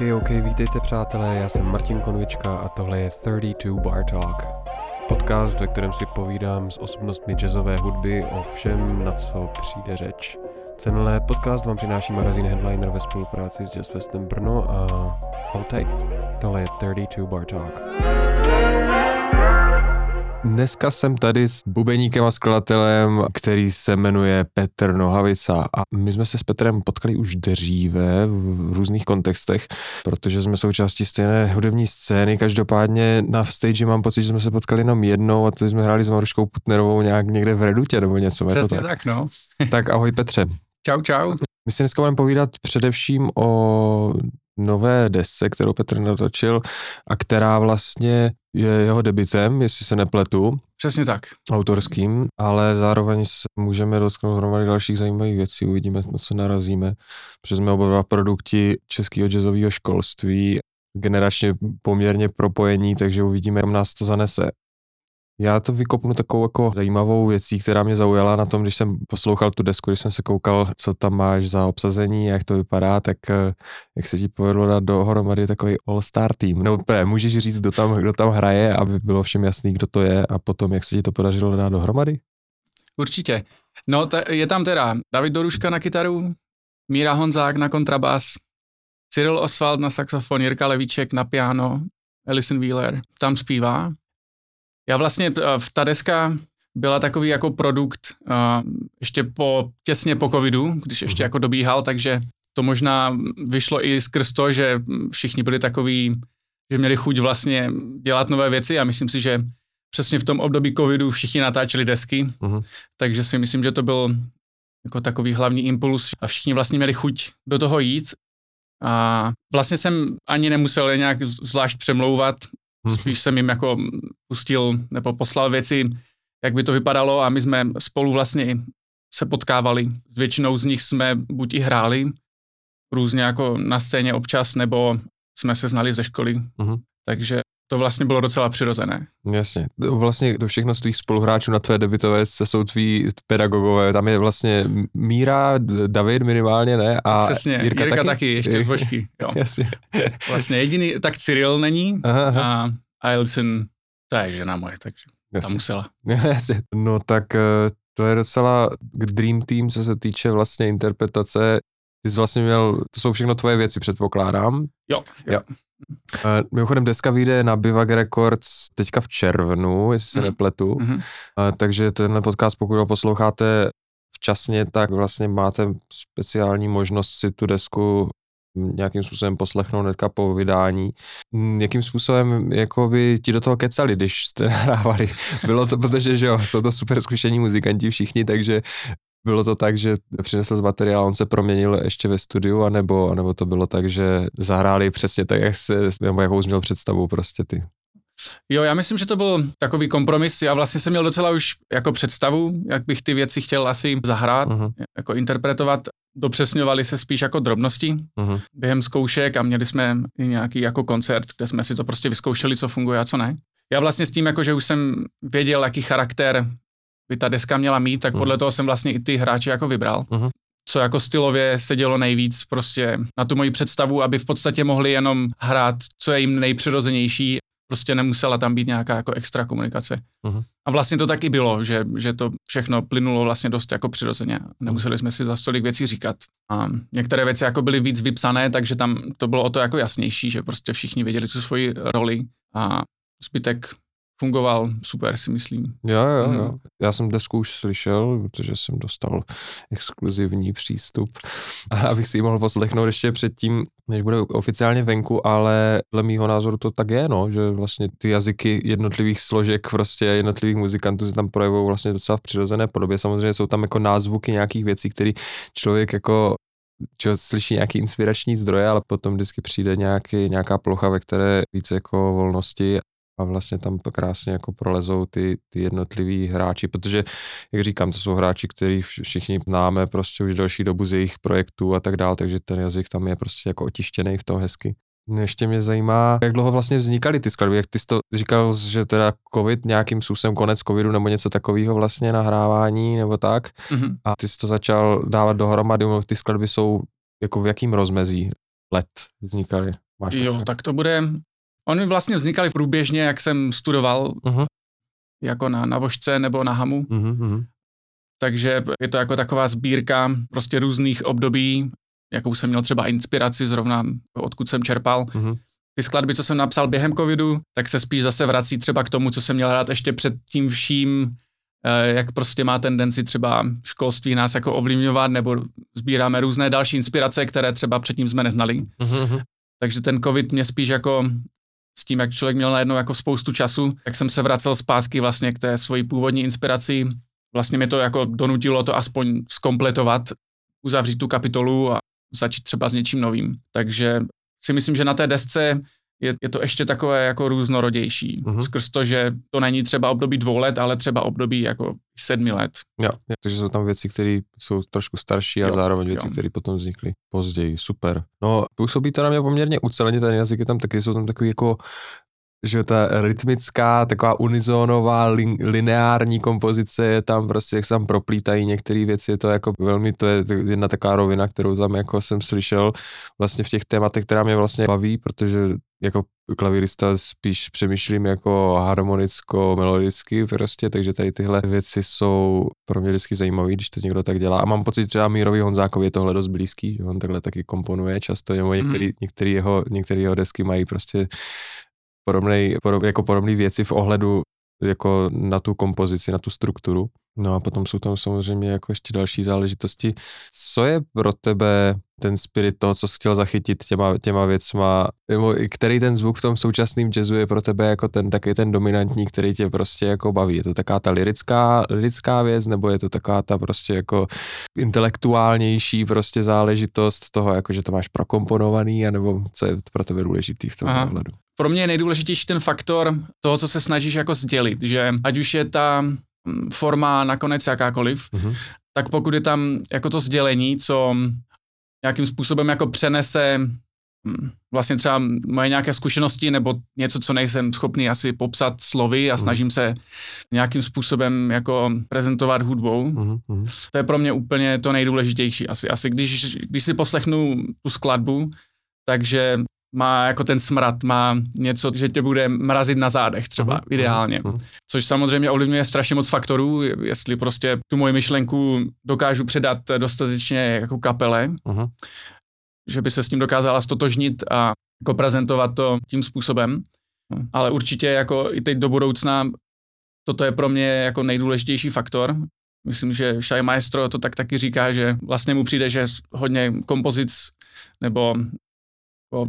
OK, OK, vítejte přátelé, já jsem Martin Konvička a tohle je 32 Bar Talk. Podcast, ve kterém si povídám s osobnostmi jazzové hudby o všem, na co přijde řeč. Tenhle podcast vám přináší magazín Headliner ve spolupráci s Jazz Festem Brno a hold tight, tohle je 32 Bar Talk. Dneska jsem tady s bubeníkem a skladatelem, který se jmenuje Petr Nohavica a my jsme se s Petrem potkali už dříve v různých kontextech, protože jsme součástí stejné hudební scény. Každopádně na stage mám pocit, že jsme se potkali jenom jednou a to jsme hráli s Maruškou Putnerovou nějak někde v Redutě nebo něco. Přesně tak? tak, no. tak ahoj Petře. Čau, čau. My si dneska budeme povídat především o nové desce, kterou Petr natočil a která vlastně je jeho debitem, jestli se nepletu. Přesně tak. Autorským, ale zároveň se můžeme dotknout hromady dalších zajímavých věcí, uvidíme, na co narazíme, protože jsme oba dva produkti českého jazzového školství, generačně poměrně propojení, takže uvidíme, kam nás to zanese. Já to vykopnu takovou jako zajímavou věcí, která mě zaujala na tom, když jsem poslouchal tu desku, když jsem se koukal, co tam máš za obsazení, jak to vypadá, tak eh, jak se ti povedlo dát dohromady takový all-star tým. No, pre, můžeš říct, kdo tam, kdo tam hraje, aby bylo všem jasný, kdo to je a potom, jak se ti to podařilo dát dohromady? Určitě. No, t- je tam teda David Doruška na kytaru, Míra Honzák na kontrabas, Cyril Oswald na saxofon, Jirka Levíček na piano, Alison Wheeler tam zpívá já vlastně, eh, v ta deska byla takový jako produkt uh, ještě po, těsně po covidu, když ještě mhm. jako dobíhal, takže to možná vyšlo i skrz to, že všichni byli takový, že měli chuť vlastně dělat nové věci a myslím si, že přesně v tom období covidu všichni natáčeli desky, uh-huh. takže si myslím, že to byl jako takový hlavní impuls a všichni vlastně měli chuť do toho jít a vlastně jsem ani nemusel je nějak zvlášť přemlouvat, Mhm. Spíš jsem jim jako pustil nebo poslal věci, jak by to vypadalo a my jsme spolu vlastně se potkávali. S většinou z nich jsme buď i hráli různě jako na scéně občas, nebo jsme se znali ze školy. Uh-huh. Takže to vlastně bylo docela přirozené. Jasně. Vlastně to všechno z tvých spoluhráčů na tvé debitové se jsou tví pedagogové. Tam je vlastně Míra, David minimálně, ne? A Přesně, Jirka, Jirka taky? taky, ještě zbožky. Jo. Jasně. Vlastně jediný, tak Cyril není aha, aha. a Alison, ta je žena moje, takže Jasně. ta musela. Jasně. No tak eh, to je docela dream team, co se týče vlastně interpretace. Ty jsi vlastně měl, to jsou všechno tvoje věci, předpokládám. Jo, jo. jo. Uh, mimochodem deska vyjde na Bivak Records teďka v červnu, jestli se mm. nepletu, mm-hmm. uh, takže tenhle podcast, pokud ho posloucháte včasně, tak vlastně máte speciální možnost si tu desku nějakým způsobem poslechnout hnedka po vydání. Jakým způsobem jako by ti do toho kecali, když jste nahrávali? Bylo to, protože že jo, jsou to super zkušení muzikanti všichni, takže bylo to tak, že přinesl z materiál, on se proměnil ještě ve studiu, anebo, anebo to bylo tak, že zahráli přesně tak, jak se, nebo jakou jsi měl představu prostě ty? Jo, já myslím, že to byl takový kompromis. Já vlastně jsem měl docela už jako představu, jak bych ty věci chtěl asi zahrát, uh-huh. jako interpretovat. Dopřesňovali se spíš jako drobnosti uh-huh. během zkoušek a měli jsme i nějaký jako koncert, kde jsme si to prostě vyzkoušeli, co funguje a co ne. Já vlastně s tím, jako, že už jsem věděl, jaký charakter by ta deska měla mít, tak podle uh-huh. toho jsem vlastně i ty hráče jako vybral. Uh-huh. Co jako stylově se dělo nejvíc prostě na tu moji představu, aby v podstatě mohli jenom hrát, co je jim nejpřirozenější, prostě nemusela tam být nějaká jako extra komunikace. Uh-huh. A vlastně to taky bylo, že, že to všechno plynulo vlastně dost jako přirozeně. Nemuseli jsme si za stolik věcí říkat. A některé věci jako byly víc vypsané, takže tam to bylo o to jako jasnější, že prostě všichni věděli tu svoji roli a zbytek fungoval super, si myslím. Jo, jo, jo. Já jsem desku už slyšel, protože jsem dostal exkluzivní přístup, abych si ji mohl poslechnout ještě předtím, než bude oficiálně venku, ale dle mýho názoru to tak je, no, že vlastně ty jazyky jednotlivých složek, prostě jednotlivých muzikantů se tam projevují vlastně docela v přirozené podobě. Samozřejmě jsou tam jako názvuky nějakých věcí, které člověk jako čo slyší nějaký inspirační zdroje, ale potom vždycky přijde nějaký, nějaká plocha, ve které více jako volnosti a vlastně tam krásně jako prolezou ty, ty jednotliví hráči, protože, jak říkám, to jsou hráči, který všichni známe prostě už další dobu z jejich projektů a tak dále, takže ten jazyk tam je prostě jako otištěný v tom hezky. Ještě mě zajímá, jak dlouho vlastně vznikaly ty skladby, jak ty jsi to říkal, že teda covid, nějakým způsobem konec covidu nebo něco takového vlastně nahrávání nebo tak mm-hmm. a ty jsi to začal dávat dohromady, ty skladby jsou jako v jakým rozmezí let vznikaly? Máš Jo, tak to bude... Oni vlastně vznikali průběžně, jak jsem studoval, Mhm, jako na, na vožce nebo na hamu, mhm. takže je to jako taková sbírka prostě různých období, jakou jsem měl třeba inspiraci zrovna, odkud jsem čerpal. Mhm. Ty skladby, co jsem napsal během covidu, tak se spíš zase vrací třeba k tomu, co jsem měl hrát ještě před tím vším, eh, jak prostě má tendenci třeba školství nás jako ovlivňovat, nebo sbíráme různé další inspirace, které třeba předtím jsme neznali. Mhm. Takže ten covid mě spíš jako s tím, jak člověk měl najednou jako spoustu času, tak jsem se vracel zpátky vlastně k té svoji původní inspiraci. Vlastně mě to jako donutilo to aspoň skompletovat, uzavřít tu kapitolu a začít třeba s něčím novým. Takže si myslím, že na té desce je, je to ještě takové jako různorodější. Mhm. Mm-hmm. Skrz to, že to není třeba období dvou let, ale třeba období jako sedmi let. Jo, takže jsou tam věci, které jsou trošku starší a Jo, zároveň věci, které potom vznikly později. Super. No, působí to na mě poměrně uceleně, ten jazyk je tam taky, jsou tam takový jako že ta rytmická, taková unizónová, lin, lineární kompozice je tam prostě, jak se tam proplítají některé věci, je to jako velmi, to je jedna taková rovina, kterou tam jako jsem slyšel vlastně v těch tématech, která mě vlastně baví, protože jako klavirista spíš přemýšlím jako harmonicko-melodicky prostě, takže tady tyhle věci jsou pro mě vždycky zajímavé, když to někdo tak dělá. A mám pocit, že třeba Mírovi Honzákovi je tohle dost blízký, že on takhle taky komponuje často, nebo některý, mm. některý, jeho, některý jeho desky mají prostě podobnej, podob, jako podobné věci v ohledu jako na tu kompozici, na tu strukturu. No a potom jsou tam samozřejmě jako ještě další záležitosti. Co je pro tebe ten spirit toho, co jsi chtěl zachytit těma, těma věcma, nebo který ten zvuk v tom současném jazzu je pro tebe jako ten taky ten dominantní, který tě prostě jako baví. Je to taká ta lirická, lirická věc, nebo je to taká ta prostě jako intelektuálnější prostě záležitost toho, jako že to máš prokomponovaný, anebo co je pro tebe důležitý v tom Aha. ohledu? Pro mě je nejdůležitější ten faktor toho, co se snažíš jako sdělit, že ať už je ta mm, forma nakonec jakákoliv, Mhm. tak pokud je tam jako to sdělení, co nějakým způsobem jako přenese mm, vlastně třeba moje nějaké zkušenosti nebo něco, co nejsem schopný asi popsat slovy a Mhm. snažím se nějakým způsobem jako prezentovat hudbou. Mhm. To je pro mě úplně to nejdůležitější. Asi, asi když, když si poslechnu tu skladbu, takže má jako ten smrad, má něco, že tě bude mrazit na zádech třeba, Mhm, ideálně. mhm. Což samozřejmě ovlivňuje strašně moc faktorů, jestli prostě tu moji myšlenku dokážu předat dostatečně jako kapele, Mhm. že by se s tím dokázala stotožnit a jako prezentovat to tím způsobem. Ale určitě jako i teď do budoucna toto je pro mě jako nejdůležitější faktor. Myslím, že Shai Maestro to tak taky říká, že vlastně mu přijde, že hodně kompozic nebo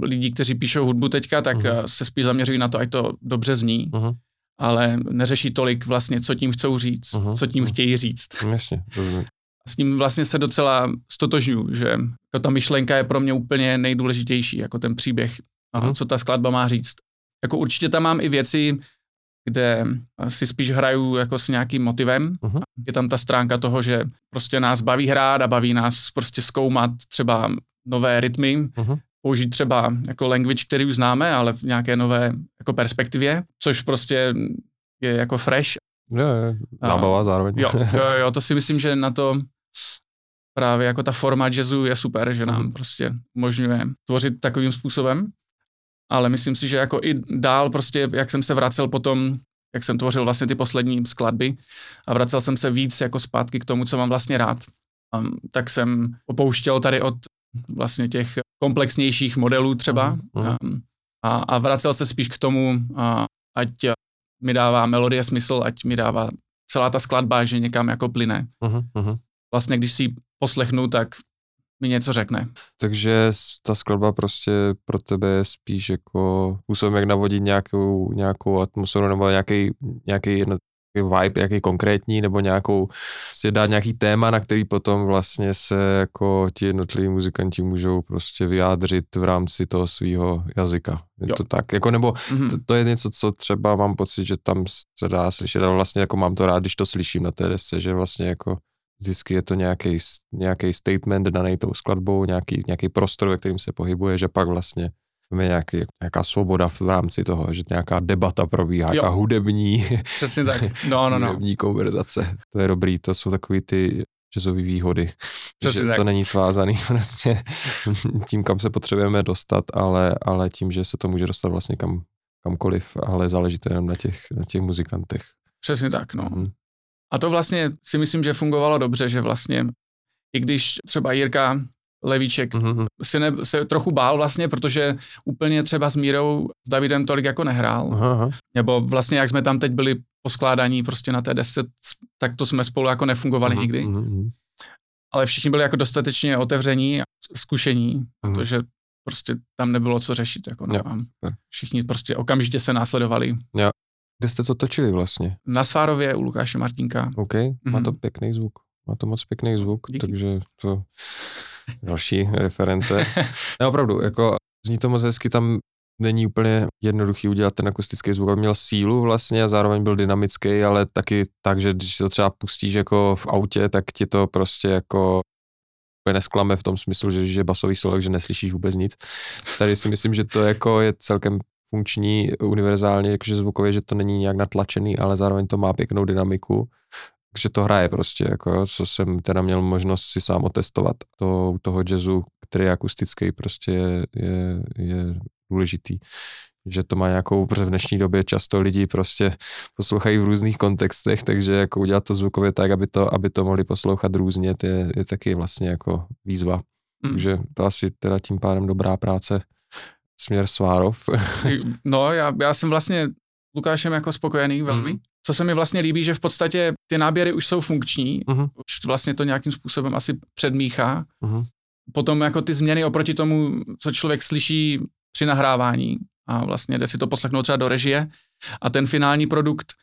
lidí, kteří píšou hudbu teďka, tak Mhm. uh se spíš zaměřují na to, ať to dobře zní, Mhm. ale neřeší tolik vlastně, co tím chcou říct, Mhm, co tím mhm. chtějí říct. Jasně, rozumím. S ním vlastně se docela stotožňuji, že jako ta myšlenka je pro mě úplně nejdůležitější, jako ten příběh, a Mhm. co ta skladba má říct. Jako určitě tam mám i věci, kde si spíš hraju jako s nějakým motivem. Mhm. Je tam ta stránka toho, že prostě nás baví hrát a baví nás prostě zkoumat třeba nové rytmy, Mhm. Použít třeba jako language, který už známe, ale v nějaké nové jako perspektivě, což prostě je jako fresh. Jo, jo, zábava zároveň. Jo, jo, jo, to si myslím, že na to právě jako ta forma jazzu je super, že nám Mhm. prostě umožňuje tvořit takovým způsobem. Ale myslím si, že jako i dál prostě, jak jsem se vracel potom, jak jsem tvořil vlastně ty poslední skladby a vracel jsem se víc jako zpátky k tomu, co mám vlastně rád, um, tak jsem opouštěl tady od vlastně těch komplexnějších modelů třeba a, a vracel se spíš k tomu, a, ať mi dává melodie smysl, ať mi dává celá ta skladba, že někam jako plyne. Mhm. Vlastně, když si ji poslechnu, tak mi něco řekne. Takže ta skladba prostě pro tebe je spíš jako způsobem, jak navodit nějakou, nějakou atmosféru nebo nějaký, nějaký vibe, nějaký konkrétní, nebo nějakou, prostě dát nějaký téma, na který potom vlastně se jako ti jednotliví muzikanti můžou prostě vyjádřit v rámci toho svého jazyka. Je Jo. to tak? Jako, nebo Mhm. to, to je něco, co třeba mám pocit, že tam se dá slyšet, ale vlastně jako mám to rád, když to slyším na té desce, že vlastně jako vždycky je to nějaký, nějaký statement daný tou skladbou, nějaký, nějaký prostor, ve kterým se pohybuje, že pak vlastně je nějaký, nějaká svoboda v rámci toho, že nějaká debata probíhá, Jo. nějaká hudební, Přesně tak. No, no, no. hudební konverzace. To je dobrý, to jsou takový ty jazzové výhody. Přesně že tak. to není svázaný prostě tím, kam se potřebujeme dostat, ale, ale tím, že se to může dostat vlastně kam, kamkoliv, ale záleží to jenom na těch, na těch muzikantech. Přesně tak, no. Mhm. A to vlastně si myslím, že fungovalo dobře, že vlastně, i když třeba Jirka Levíček Mhm. se, ne, se trochu bál vlastně, protože úplně třeba s Mírou, s Davidem tolik jako nehrál, Aha, nebo vlastně jak jsme tam teď byli poskládaní prostě na té desce, tak to jsme spolu jako nefungovali Mhm, nikdy, mhm, mhm. ale všichni byli jako dostatečně otevření a zkušení, Mhm. protože prostě tam nebylo co řešit. Jako no, super. všichni prostě okamžitě se následovali. Kde jste to točili vlastně? Na Svárově u Lukáše Martinka. OK, má Mhm. to pěkný zvuk. Má to moc pěkný zvuk, Díky. takže to další reference. Ne, opravdu, jako zní to moc hezky, tam není úplně jednoduchý udělat ten akustický zvuk, měl sílu vlastně a zároveň byl dynamický, ale taky tak, že když to třeba pustíš jako v autě, tak ti to prostě jako úplně nesklame v tom smyslu, že, že basový solo, že neslyšíš vůbec nic. Tady si myslím, že to jako je celkem funkční univerzálně, jakože zvukově, že to není nějak natlačený, ale zároveň to má pěknou dynamiku. Takže to hraje prostě, jako, jo, co jsem teda měl možnost si sám otestovat. To u toho jazzu, který je akustický, prostě je, je, je důležitý. Že to má nějakou, protože v dnešní době často lidi prostě poslouchají v různých kontextech, takže jako udělat to zvukově tak, aby to, aby to mohli poslouchat různě, to je, je taky vlastně jako výzva. Mm. Takže to asi teda tím pádem dobrá práce směr Svárov. No, já, já jsem vlastně Lukášem jako spokojený velmi. Mhm. Co se mi vlastně líbí, že v podstatě ty náběry už jsou funkční, Mhm. už vlastně to nějakým způsobem asi předmíchá. Mhm. Potom jako ty změny oproti tomu, co člověk slyší při nahrávání a vlastně jde si to poslechnout třeba do režie a ten finální produkt,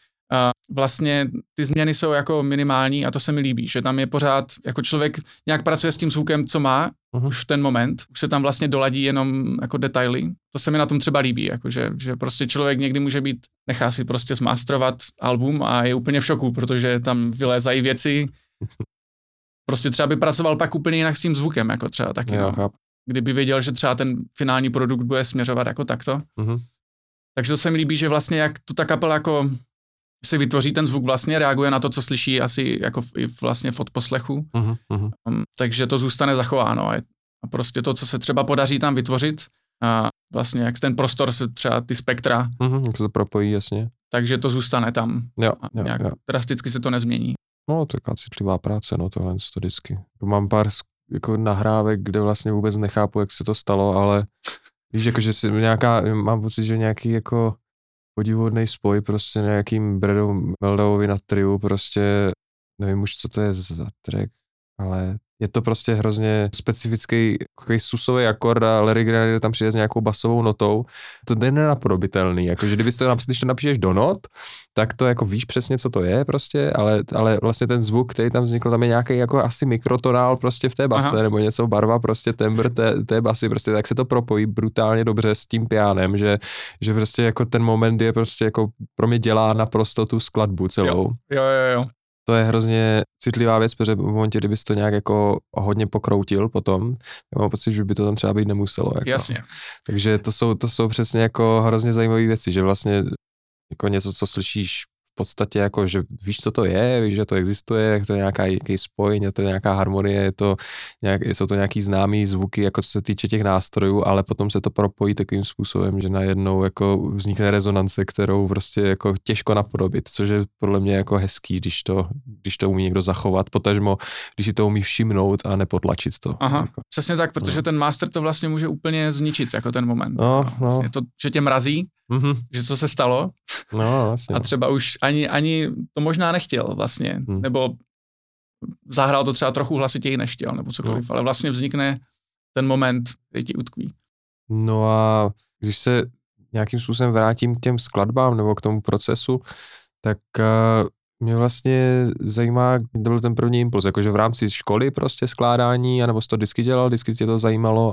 vlastně ty změny jsou jako minimální a to se mi líbí, že tam je pořád, jako člověk nějak pracuje s tím zvukem, co má Mhm. už v ten moment, už se tam vlastně doladí jenom jako detaily. To se mi na tom třeba líbí, jako že, že prostě člověk někdy může být, nechá si prostě zmasterovat album a je úplně v šoku, protože tam vylézají věci, prostě třeba by pracoval pak úplně jinak s tím zvukem, jako třeba taky, Jo, no. kdyby věděl, že třeba ten finální produkt bude směřovat jako takto. Mhm. Takže to se mi líbí, že vlastně jak tu ta kapela jako si vytvoří ten zvuk vlastně, reaguje na to, co slyší asi jako v, i vlastně v odposlechu. Mhm. um, takže to zůstane zachováno a, je- a prostě to, co se třeba podaří tam vytvořit a vlastně jak ten prostor se třeba ty spektra, Mhm. Jak se to propojí, jasně. takže to zůstane tam Jo, jo, nějak jo. drasticky se to nezmění. No, to je taková citlivá práce, no, tohle to vždycky. Mám pár jako nahrávek, kde vlastně vůbec nechápu, jak se to stalo, ale víš, jako, že si nějaká, mám pocit, že nějaký jako podivuhodný spoj prostě nějakým Bradou Meldovovi na triu, prostě nevím už, co to je za track, ale je to prostě hrozně specifický takový susový akord a Larry Grenadier tam přijde s nějakou basovou notou. To je nenapodobitelný, jakože kdybyste to, když to napíšeš do not, tak to jako víš přesně, co to je prostě, ale, ale vlastně ten zvuk, který tam vznikl, tam je nějaký jako asi mikrotonál prostě v té base, Aha. nebo něco barva, prostě tembr té, té basy, prostě tak se to propojí brutálně dobře s tím pianem, že, že prostě jako ten moment je prostě jako pro mě dělá naprosto tu skladbu celou. Jo, jo, jo. To je hrozně citlivá věc, protože v momentě, kdybys to nějak jako hodně pokroutil potom, já mám pocit, že by to tam třeba být nemuselo. Jako. Jasně. Takže to jsou, to jsou přesně jako hrozně zajímavé věci, že vlastně jako něco, co slyšíš podstatě jako, že víš, co to je, víš, že to existuje, je to nějaká, nějaký spoj, je to nějaká harmonie, je to nějak, jsou to nějaký známý zvuky, jako co se týče těch nástrojů, ale potom se to propojí takovým způsobem, že najednou jako vznikne rezonance, kterou prostě jako těžko napodobit, což je podle mě jako hezký, když to, když to umí někdo zachovat, potažmo, když si to umí všimnout a nepotlačit to. Aha, Jako. přesně tak, protože No. ten master to vlastně může úplně zničit, jako ten moment. No, no. Vlastně to, že tě mrazí, Mhm. že co se stalo No, vlastně. a třeba už ani, ani to možná nechtěl vlastně, Hmm. nebo zahrál to třeba trochu hlasitěji než chtěl, nebo cokoliv, No. ale vlastně vznikne ten moment, který ti utkví. No a když se nějakým způsobem vrátím k těm skladbám nebo k tomu procesu, tak uh, mě vlastně zajímá, kdy byl ten první impuls, jakože v rámci školy prostě skládání, anebo jsi to vždycky dělal, vždycky tě to zajímalo,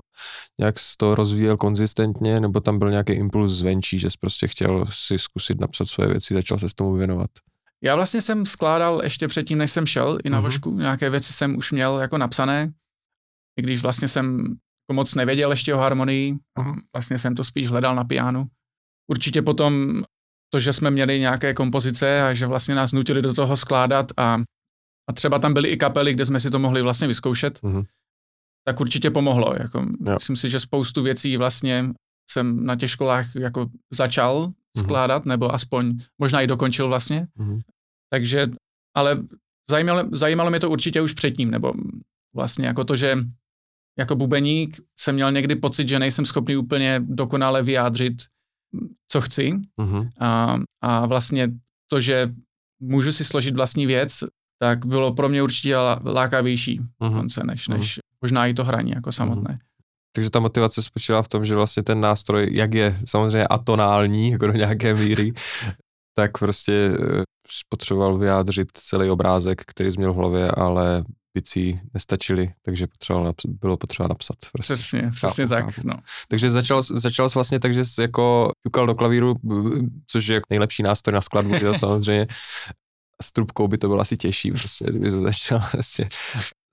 nějak jsi to rozvíjel konzistentně, nebo tam byl nějaký impuls zvenčí, že jsi prostě chtěl si zkusit napsat svoje věci, začal se s tomu věnovat. Já vlastně jsem skládal ještě předtím, než jsem šel i na Mhm. vošku, nějaké věci jsem už měl jako napsané, i když vlastně jsem jako moc nevěděl ještě o harmonii, Mhm. vlastně jsem to spíš hledal na pianu. Určitě potom to, že jsme měli nějaké kompozice a že vlastně nás nutili do toho skládat a a třeba tam byly i kapely, kde jsme si to mohli vlastně vyzkoušet, Mhm. tak určitě pomohlo. Jako, Jo. myslím si, že spoustu věcí vlastně jsem na těch školách jako začal Mhm. skládat, nebo aspoň možná i dokončil vlastně. Mhm. Takže, ale zajímalo, zajímalo mě to určitě už předtím, nebo vlastně jako to, že jako bubeník jsem měl někdy pocit, že nejsem schopný úplně dokonale vyjádřit, co chci. Mhm. A, a vlastně to, že můžu si složit vlastní věc, tak bylo pro mě určitě lá- lákavější Mhm. konce, než, než možná i to hraní jako samotné. Takže ta motivace spočívá v tom, že vlastně ten nástroj, jak je samozřejmě atonální, jako do nějaké míry, tak prostě eh, potřeboval vyjádřit celý obrázek, který jsi měl v hlavě, ale bicí nestačily, takže potřeboval, naps- bylo potřeba napsat. Prostě. Přesně, přesně Chápu, tak. chápu. No. Takže začal, začal jsi vlastně tak, že jsi jako ťukal do klavíru, což je nejlepší nástroj na skladbu, samozřejmě. S trubkou by to bylo asi těžší, prostě, kdyby to začal. Prostě.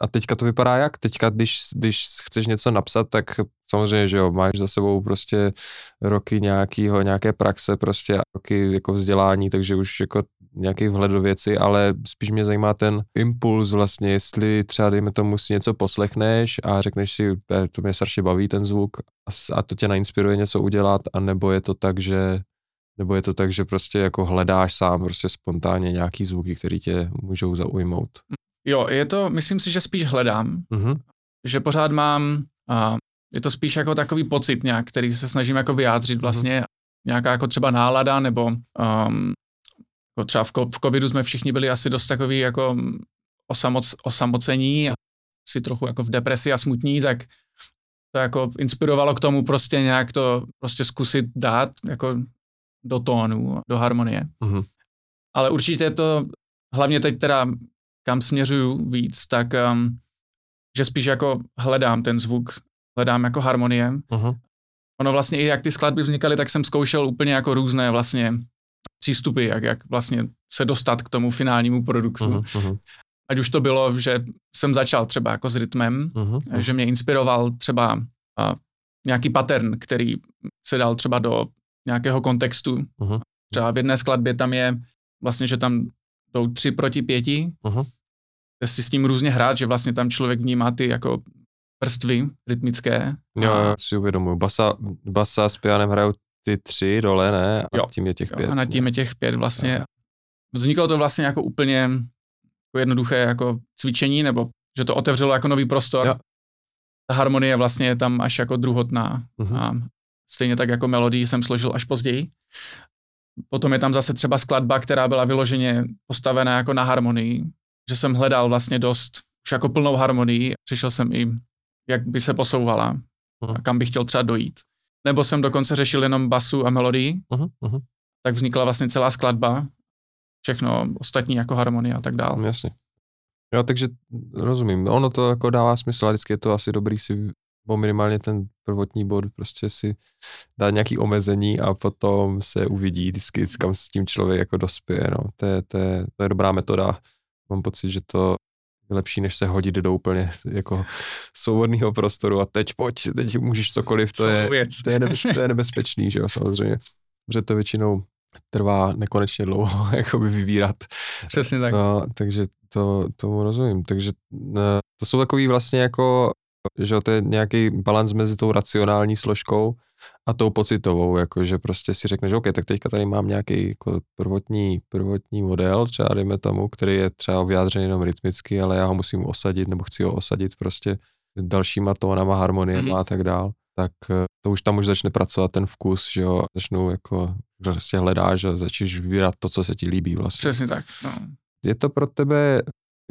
A teďka to vypadá jak? Teďka, když, když chceš něco napsat, tak samozřejmě, že jo, máš za sebou prostě roky nějakýho, nějaké praxe, prostě a roky jako vzdělání, takže už jako nějaký vhled do věci, ale spíš mě zajímá ten impuls vlastně, jestli třeba dejme tomu si něco poslechneš a řekneš si, "Eh, to mě strašně baví ten zvuk a, to tě nainspiruje něco udělat, a nebo je to tak, že nebo je to tak, že prostě jako hledáš sám prostě spontánně nějaký zvuky, které tě můžou zaujmout. Jo, je to, myslím si, že spíš hledám, Mhm. že pořád mám, a je to spíš jako takový pocit nějak, který se snažím jako vyjádřit vlastně, nějaká jako třeba nálada, nebo um, jako třeba v, v covidu jsme všichni byli asi dost takový jako osamoc, osamocení, a si trochu jako v depresi a smutní, tak to jako inspirovalo k tomu prostě nějak to prostě zkusit dát jako do tónu, do harmonie. Mhm. Ale určitě to, hlavně teď teda, kam směřuju víc, tak um, že spíš jako hledám ten zvuk, hledám jako harmonie. Mhm. Ono vlastně i jak ty skladby vznikaly, tak jsem zkoušel úplně jako různé vlastně přístupy, jak, jak vlastně se dostat k tomu finálnímu produktu. Mhm. Ať už to bylo, že jsem začal třeba jako s rytmem, Mhm. že mě inspiroval třeba a, nějaký pattern, který se dal třeba do nějakého kontextu. Mhm. Třeba v jedné skladbě tam je vlastně, že tam jdou tři proti pěti, jde si s tím různě hrát, že vlastně tam člověk vnímá ty jako vrstvy rytmické. Jo, jo, si uvědomuji. Basa, basa s pianem hrajou ty tři dole, ne? A Jo. tím je těch jo, pět. a nad tím je těch pět vlastně. Vzniklo to vlastně jako úplně jako jednoduché jako cvičení, nebo že to otevřelo jako nový prostor. Jo. Ta harmonie vlastně je tam až jako druhotná. Mhm. A stejně tak jako melodii jsem složil až později. Potom je tam zase třeba skladba, která byla vyloženě postavená jako na harmonii, že jsem hledal vlastně dost už jako plnou harmonii. Přišel jsem i, jak by se posouvala a kam bych chtěl třeba dojít. Nebo jsem dokonce řešil jenom basu a melodii, Mhm. Mhm. tak vznikla vlastně celá skladba, všechno ostatní jako harmonie a tak dále. Jasně. Jo, takže rozumím. Ono to jako dává smysl, a vždycky je to asi dobrý si, bo minimálně ten prvotní bod prostě si dát nějaký omezení a potom se uvidí vždycky, kam s tím člověk jako dospěje. No. To, je, to, je, to je dobrá metoda. Mám pocit, že to lepší, než se hodit do úplně jako svobodného prostoru a teď pojď, teď můžeš cokoliv, to je, to je, nebez, to je nebezpečný, že jo, samozřejmě. Protože to většinou trvá nekonečně dlouho, jakoby vybírat. Přesně tak. No, takže to, tomu rozumím. Takže ne, to jsou takový vlastně jako, že jo, to je nějaký balans mezi tou racionální složkou a tou pocitovou, jako že prostě si řekneš, OK, tak teďka tady mám nějaký jako prvotní, prvotní model, třeba dejme tomu, který je třeba vyjádřený jenom rytmicky, ale já ho musím osadit, nebo chci ho osadit prostě dalšíma tónama, harmoniema Mhm. a tak dál tak eh, to už tam už začne pracovat ten vkus, že jo, začnou jako, prostě hledáš a začneš vybírat to, co se ti líbí vlastně. Přesně tak. No. Je to pro tebe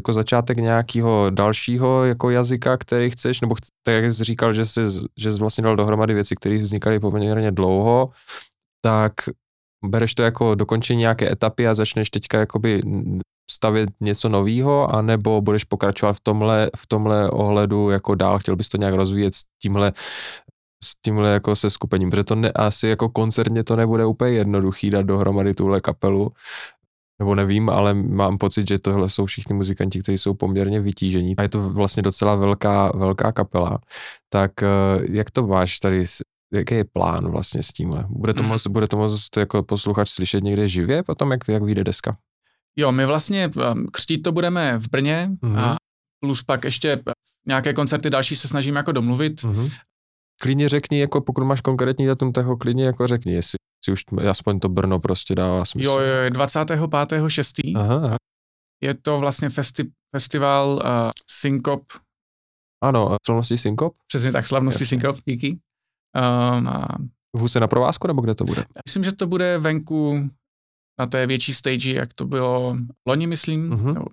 jako začátek nějakého dalšího jako jazyka, který chceš, nebo tak jak jsi říkal, že jsi, že jsi vlastně dal dohromady věci, které vznikaly poměrně dlouho, tak bereš to jako dokončení nějaké etapy a začneš teďka jakoby stavět něco nového, anebo budeš pokračovat v tomhle, v tomhle ohledu jako dál, chtěl bys to nějak rozvíjet s tímhle s tímhle jako se skupením, protože to ne, asi jako koncertně to nebude úplně jednoduchý dát dohromady tuhle kapelu, nebo nevím, ale mám pocit, že tohle jsou všichni muzikanti, kteří jsou poměrně vytížení a je to vlastně docela velká, velká kapela. Tak eh, jak to máš tady, jaký je plán vlastně s tímhle? Bude to Mhm. moc, bude to moc jako posluchač slyšet někde živě potom, jak, jak vyjde deska? Jo, my vlastně um, křtít to budeme v Brně Mhm. a plus pak ještě nějaké koncerty další se snažíme jako domluvit. Mhm. Klidně řekni, jako pokud máš konkrétní datum toho, klidně jako řekni, jestli si už aspoň to Brno prostě dává smysl. Jo, jo, 25.6. Aha, aha. Je to vlastně festi- festival uh, Syncop, Ano, a slavnosti Syncop? přesně tak, slavnosti Jasně. Syncop, díky. Um, a V Huse na provázku, nebo kde to bude? myslím, že to bude venku na té větší stage, jak to bylo loni, myslím, nebo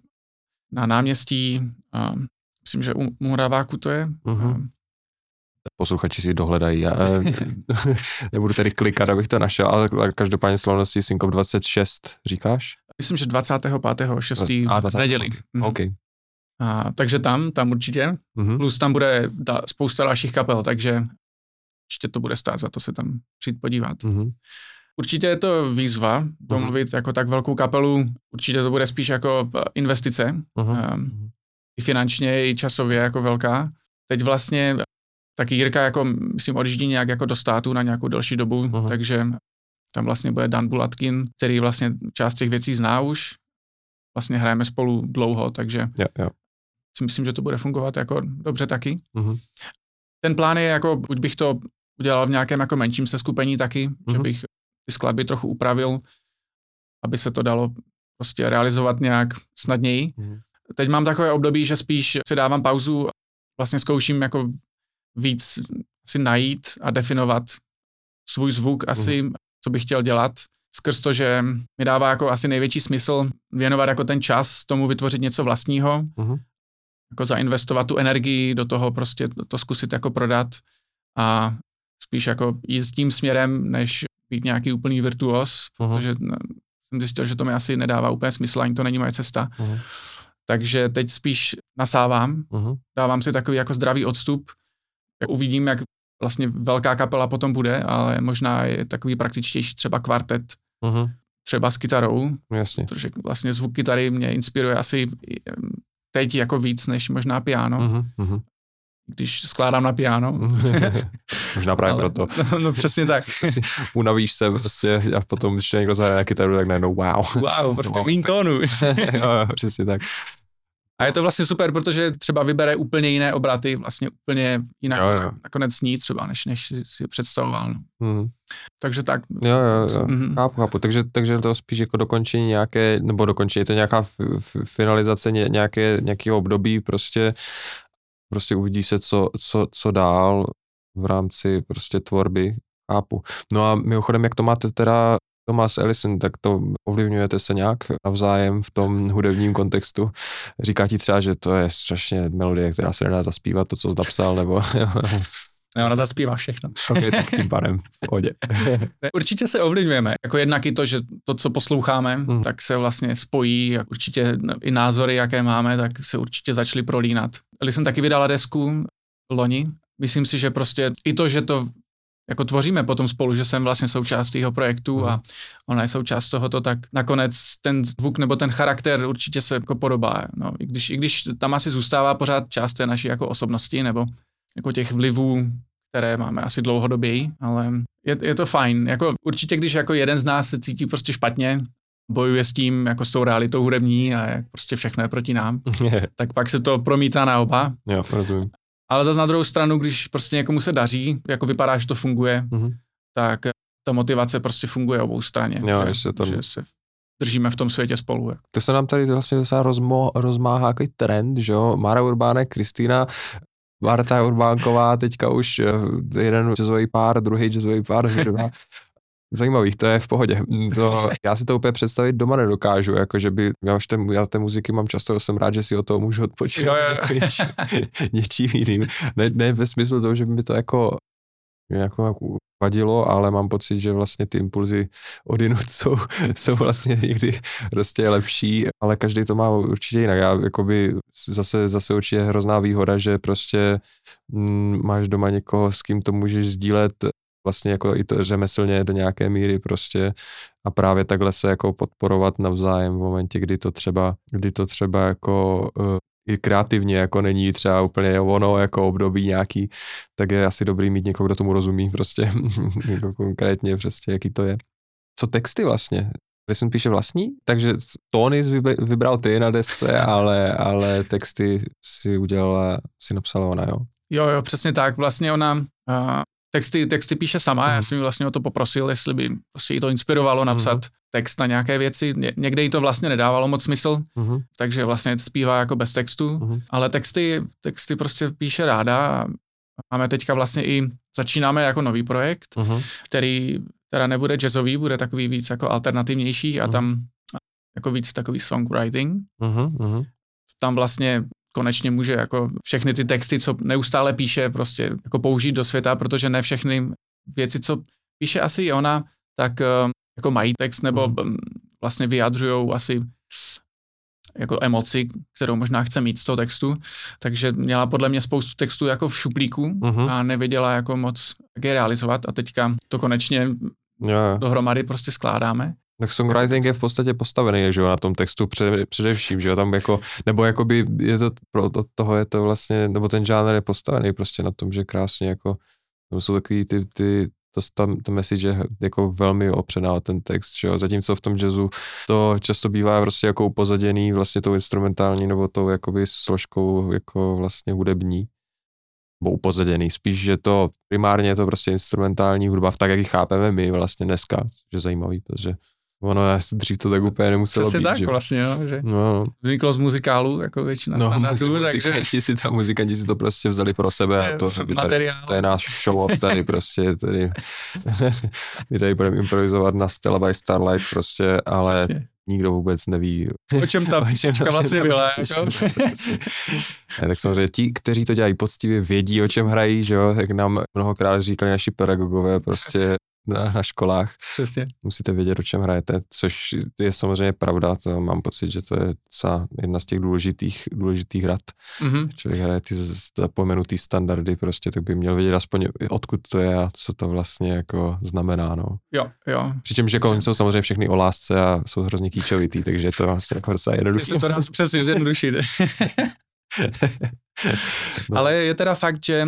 na náměstí, um, myslím, že u Moraváku to je. Mhm. Um, Posluchači si dohledají. Já eh, nebudu tady klikat, abych to našel, ale každopádně slavnosti Syncop 26, říkáš? myslím, že 25.6. A, v 25. neděli. Mhm. OK. A, takže tam, tam určitě. Mhm. Plus tam bude da, spousta dalších kapel, takže určitě to bude stát za to se tam přijít podívat. Mhm. Určitě je to výzva domluvit jako tak velkou kapelu, určitě to bude spíš jako eh, investice, Mhm. um, i finančně, i časově jako velká. Teď vlastně taky Jirka jako, myslím, odjíždí nějak jako do státu na nějakou delší dobu, Mhm. takže tam vlastně bude Dan Bulatkin, který vlastně část těch věcí zná už. Vlastně hrajeme spolu dlouho, takže Jo, jo. si myslím, že to bude fungovat jako dobře taky. Mhm. Ten plán je jako, buď bych to udělal v nějakém jako menším seskupení taky, mm-hmm. že Mhm. bych ty skladby trochu upravil, aby se to dalo prostě realizovat nějak snadněji. Mhm. Teď mám takové období, že spíš si dávám pauzu, vlastně zkouším jako víc si najít a definovat svůj zvuk asi, Mhm. co bych chtěl dělat, skrz to, že mi dává jako asi největší smysl věnovat jako ten čas tomu vytvořit něco vlastního, Mhm. jako zainvestovat tu energii do toho, prostě to, to zkusit jako prodat a spíš jako jít tím směrem, než být nějaký úplný virtuos, Mhm. protože no, jsem zjistil, že to mi asi nedává úplně smysl, ani to není moje cesta. Mhm. Takže teď spíš nasávám, Mhm. dávám si takový jako zdravý odstup. Uvidím, jak vlastně velká kapela potom bude, ale možná je takový praktičtější třeba kvartet, Mhm. třeba s kytarou, Jasně. protože vlastně zvuk kytary mě inspiruje asi teď jako víc než možná piano, Mhm. Mhm. když skládám na piano. Možná právě Ale- proto. No, no přesně tak. Unavíš se prostě a potom, když někdo zahraje kytaru, tak najednou wow. Wow, prostě mín tónu. jo, jo, přesně tak. A je to vlastně super, protože třeba vybere úplně jiné obraty, vlastně úplně jinak Jo, jo. nakonec zní třeba, než, než si, představoval. No. Mhm. Takže tak. Jo, jo, jo. Mhm. Chápu, chápu. Takže, takže to spíš jako dokončení nějaké, nebo dokončení, je to nějaká f, f, finalizace ně, nějaké, nějakého období, prostě, prostě uvidí se, co, co, co dál v rámci prostě tvorby, chápu. No a mimochodem, jak to máte teda Thomas Ellison, tak to ovlivňujete se nějak navzájem v tom hudebním kontextu? Říká ti třeba, že to je strašně melodie, která se nedá zaspívat, to, co jsi napsal, nebo... Ne, ona zaspívá všechno. ok, tak tím pádem, v pohodě. Určitě se ovlivňujeme. Jako jednak i to, že to, co posloucháme, Mhm. tak se vlastně spojí. Jak určitě i názory, jaké máme, tak se určitě začaly prolínat. Eli jsem taky vydala desku loni. Myslím si, že prostě i to, že to jako tvoříme potom spolu, že jsem vlastně součást jeho projektu Mhm. a ona je součást tohoto, tak nakonec ten zvuk nebo ten charakter určitě se jako podobá. No, i, když, I když tam asi zůstává pořád část té naší jako osobnosti nebo jako těch vlivů, které máme asi dlouhodoběji, ale je, je to fajn. Jako určitě, když jako jeden z nás se cítí prostě špatně, bojuje s tím, jako s tou realitou hudební a jak prostě všechno je proti nám, tak pak se to promítá na oba. jo, rozumím. Ale zase na druhou stranu, když prostě někomu se daří, jako vypadá, že to funguje, Mhm. tak ta motivace prostě funguje obou straně. Jo, že, že se to- že se držíme v tom světě spolu. To se nám tady vlastně docela rozmo, rozmáhá takový trend, že jo, Mara Urbánek, Kristýna, Marta Urbánková, teďka už eh, jeden jazzový pár, druhý jazzový pár. Zajímavý, to je v pohodě. To, já si to úplně představit doma nedokážu, jako že by, já už té, já té muziky mám často, jsem rád, že si o toho můžu odpočít Jo, jo. jako něčím, něčím jiným. Ne, ne ve smyslu toho, že by mi to jako jako, jako vadilo, ale mám pocit, že vlastně ty impulzy odinut jsou, jsou vlastně někdy prostě lepší, ale každý to má určitě jinak. Já jakoby zase, zase určitě hrozná výhoda, že prostě mm, máš doma někoho, s kým to můžeš sdílet vlastně jako i to řemeslně do nějaké míry prostě a právě takhle se jako podporovat navzájem v momentě, kdy to třeba, kdy to třeba jako uh, i kreativně jako není třeba úplně ono jako období nějaký, tak je asi dobrý mít někoho, kdo tomu rozumí prostě jako konkrétně prostě, jaký to je. Co texty vlastně? Listen píše vlastní, takže tóny vybral ty na desce, ale, ale texty si udělala, si napsala ona, jo? Jo, jo, přesně tak. Vlastně ona uh, texty, texty píše sama, mm. já mhm. jsem ji vlastně o to poprosil, jestli by prostě jí to inspirovalo napsat mm. text na nějaké věci. Ně, někde jí to vlastně nedávalo moc smysl, mm. takže vlastně zpívá jako bez textu, mm. ale texty, texty prostě píše ráda a máme teďka vlastně i, začínáme jako nový projekt, mm. který teda nebude jazzový, bude takový víc jako alternativnější a mm. tam jako víc takový songwriting. Mm. Tam vlastně konečně může jako všechny ty texty, co neustále píše, prostě jako použít do světa, protože ne všechny věci, co píše asi ona, tak eh, jako mají text nebo mm. vlastně vyjadřují asi jako emoci, kterou možná chce mít z toho textu, takže měla podle mě spoustu textů jako v šuplíku mm-hmm. a nevěděla jako moc, jak je realizovat a teďka to konečně yeah. dohromady prostě skládáme. Tak songwriting je v podstatě postavený, že jo, na tom textu před, především, že jo, tam jako, nebo jakoby je to, pro od toho je to vlastně, nebo ten žánr je postavený prostě na tom, že krásně jako, nebo jsou takový ty, ty to, tam, to message je jako velmi opřená ten text, že jo? zatímco v tom jazzu to často bývá prostě jako upozaděný vlastně tou instrumentální nebo tou jakoby složkou jako vlastně hudební nebo upozaděný, spíš, že to primárně je to prostě instrumentální hudba, tak jak ji chápeme my vlastně dneska, že je zajímavý, protože Ono, já si dřív to tak úplně nemuselo Přesně být, tak že? vlastně, no, že no, no. vzniklo z muzikálu, jako většina no, standardů, takže... si ta muzikanti si to prostě vzali pro sebe a to, tady, to je náš show tady prostě, tady, my tady budeme improvizovat na Stella by Starlight prostě, ale nikdo vůbec neví. O čem ta písnička vlastně byla. Jako? tak samozřejmě ti, kteří to dělají poctivě, vědí, o čem hrají, že jo, jak nám mnohokrát říkali naši pedagogové, prostě na, na školách. Přesně. Musíte vědět, o čem hrajete, což je samozřejmě pravda, to mám pocit, že to je docela jedna z těch důležitých, důležitých rad. Mm-hmm. Člověk hraje ty zapomenutý standardy, prostě tak by měl vědět aspoň odkud to je a co to vlastně jako znamená, no. Jo, jo. Přičemž jako oni jsou samozřejmě všechny o lásce a jsou hrozně kýčovitý, takže to vlastně jako docela jednoduché. To nás přesně zjednodušit. no. Ale je teda fakt, že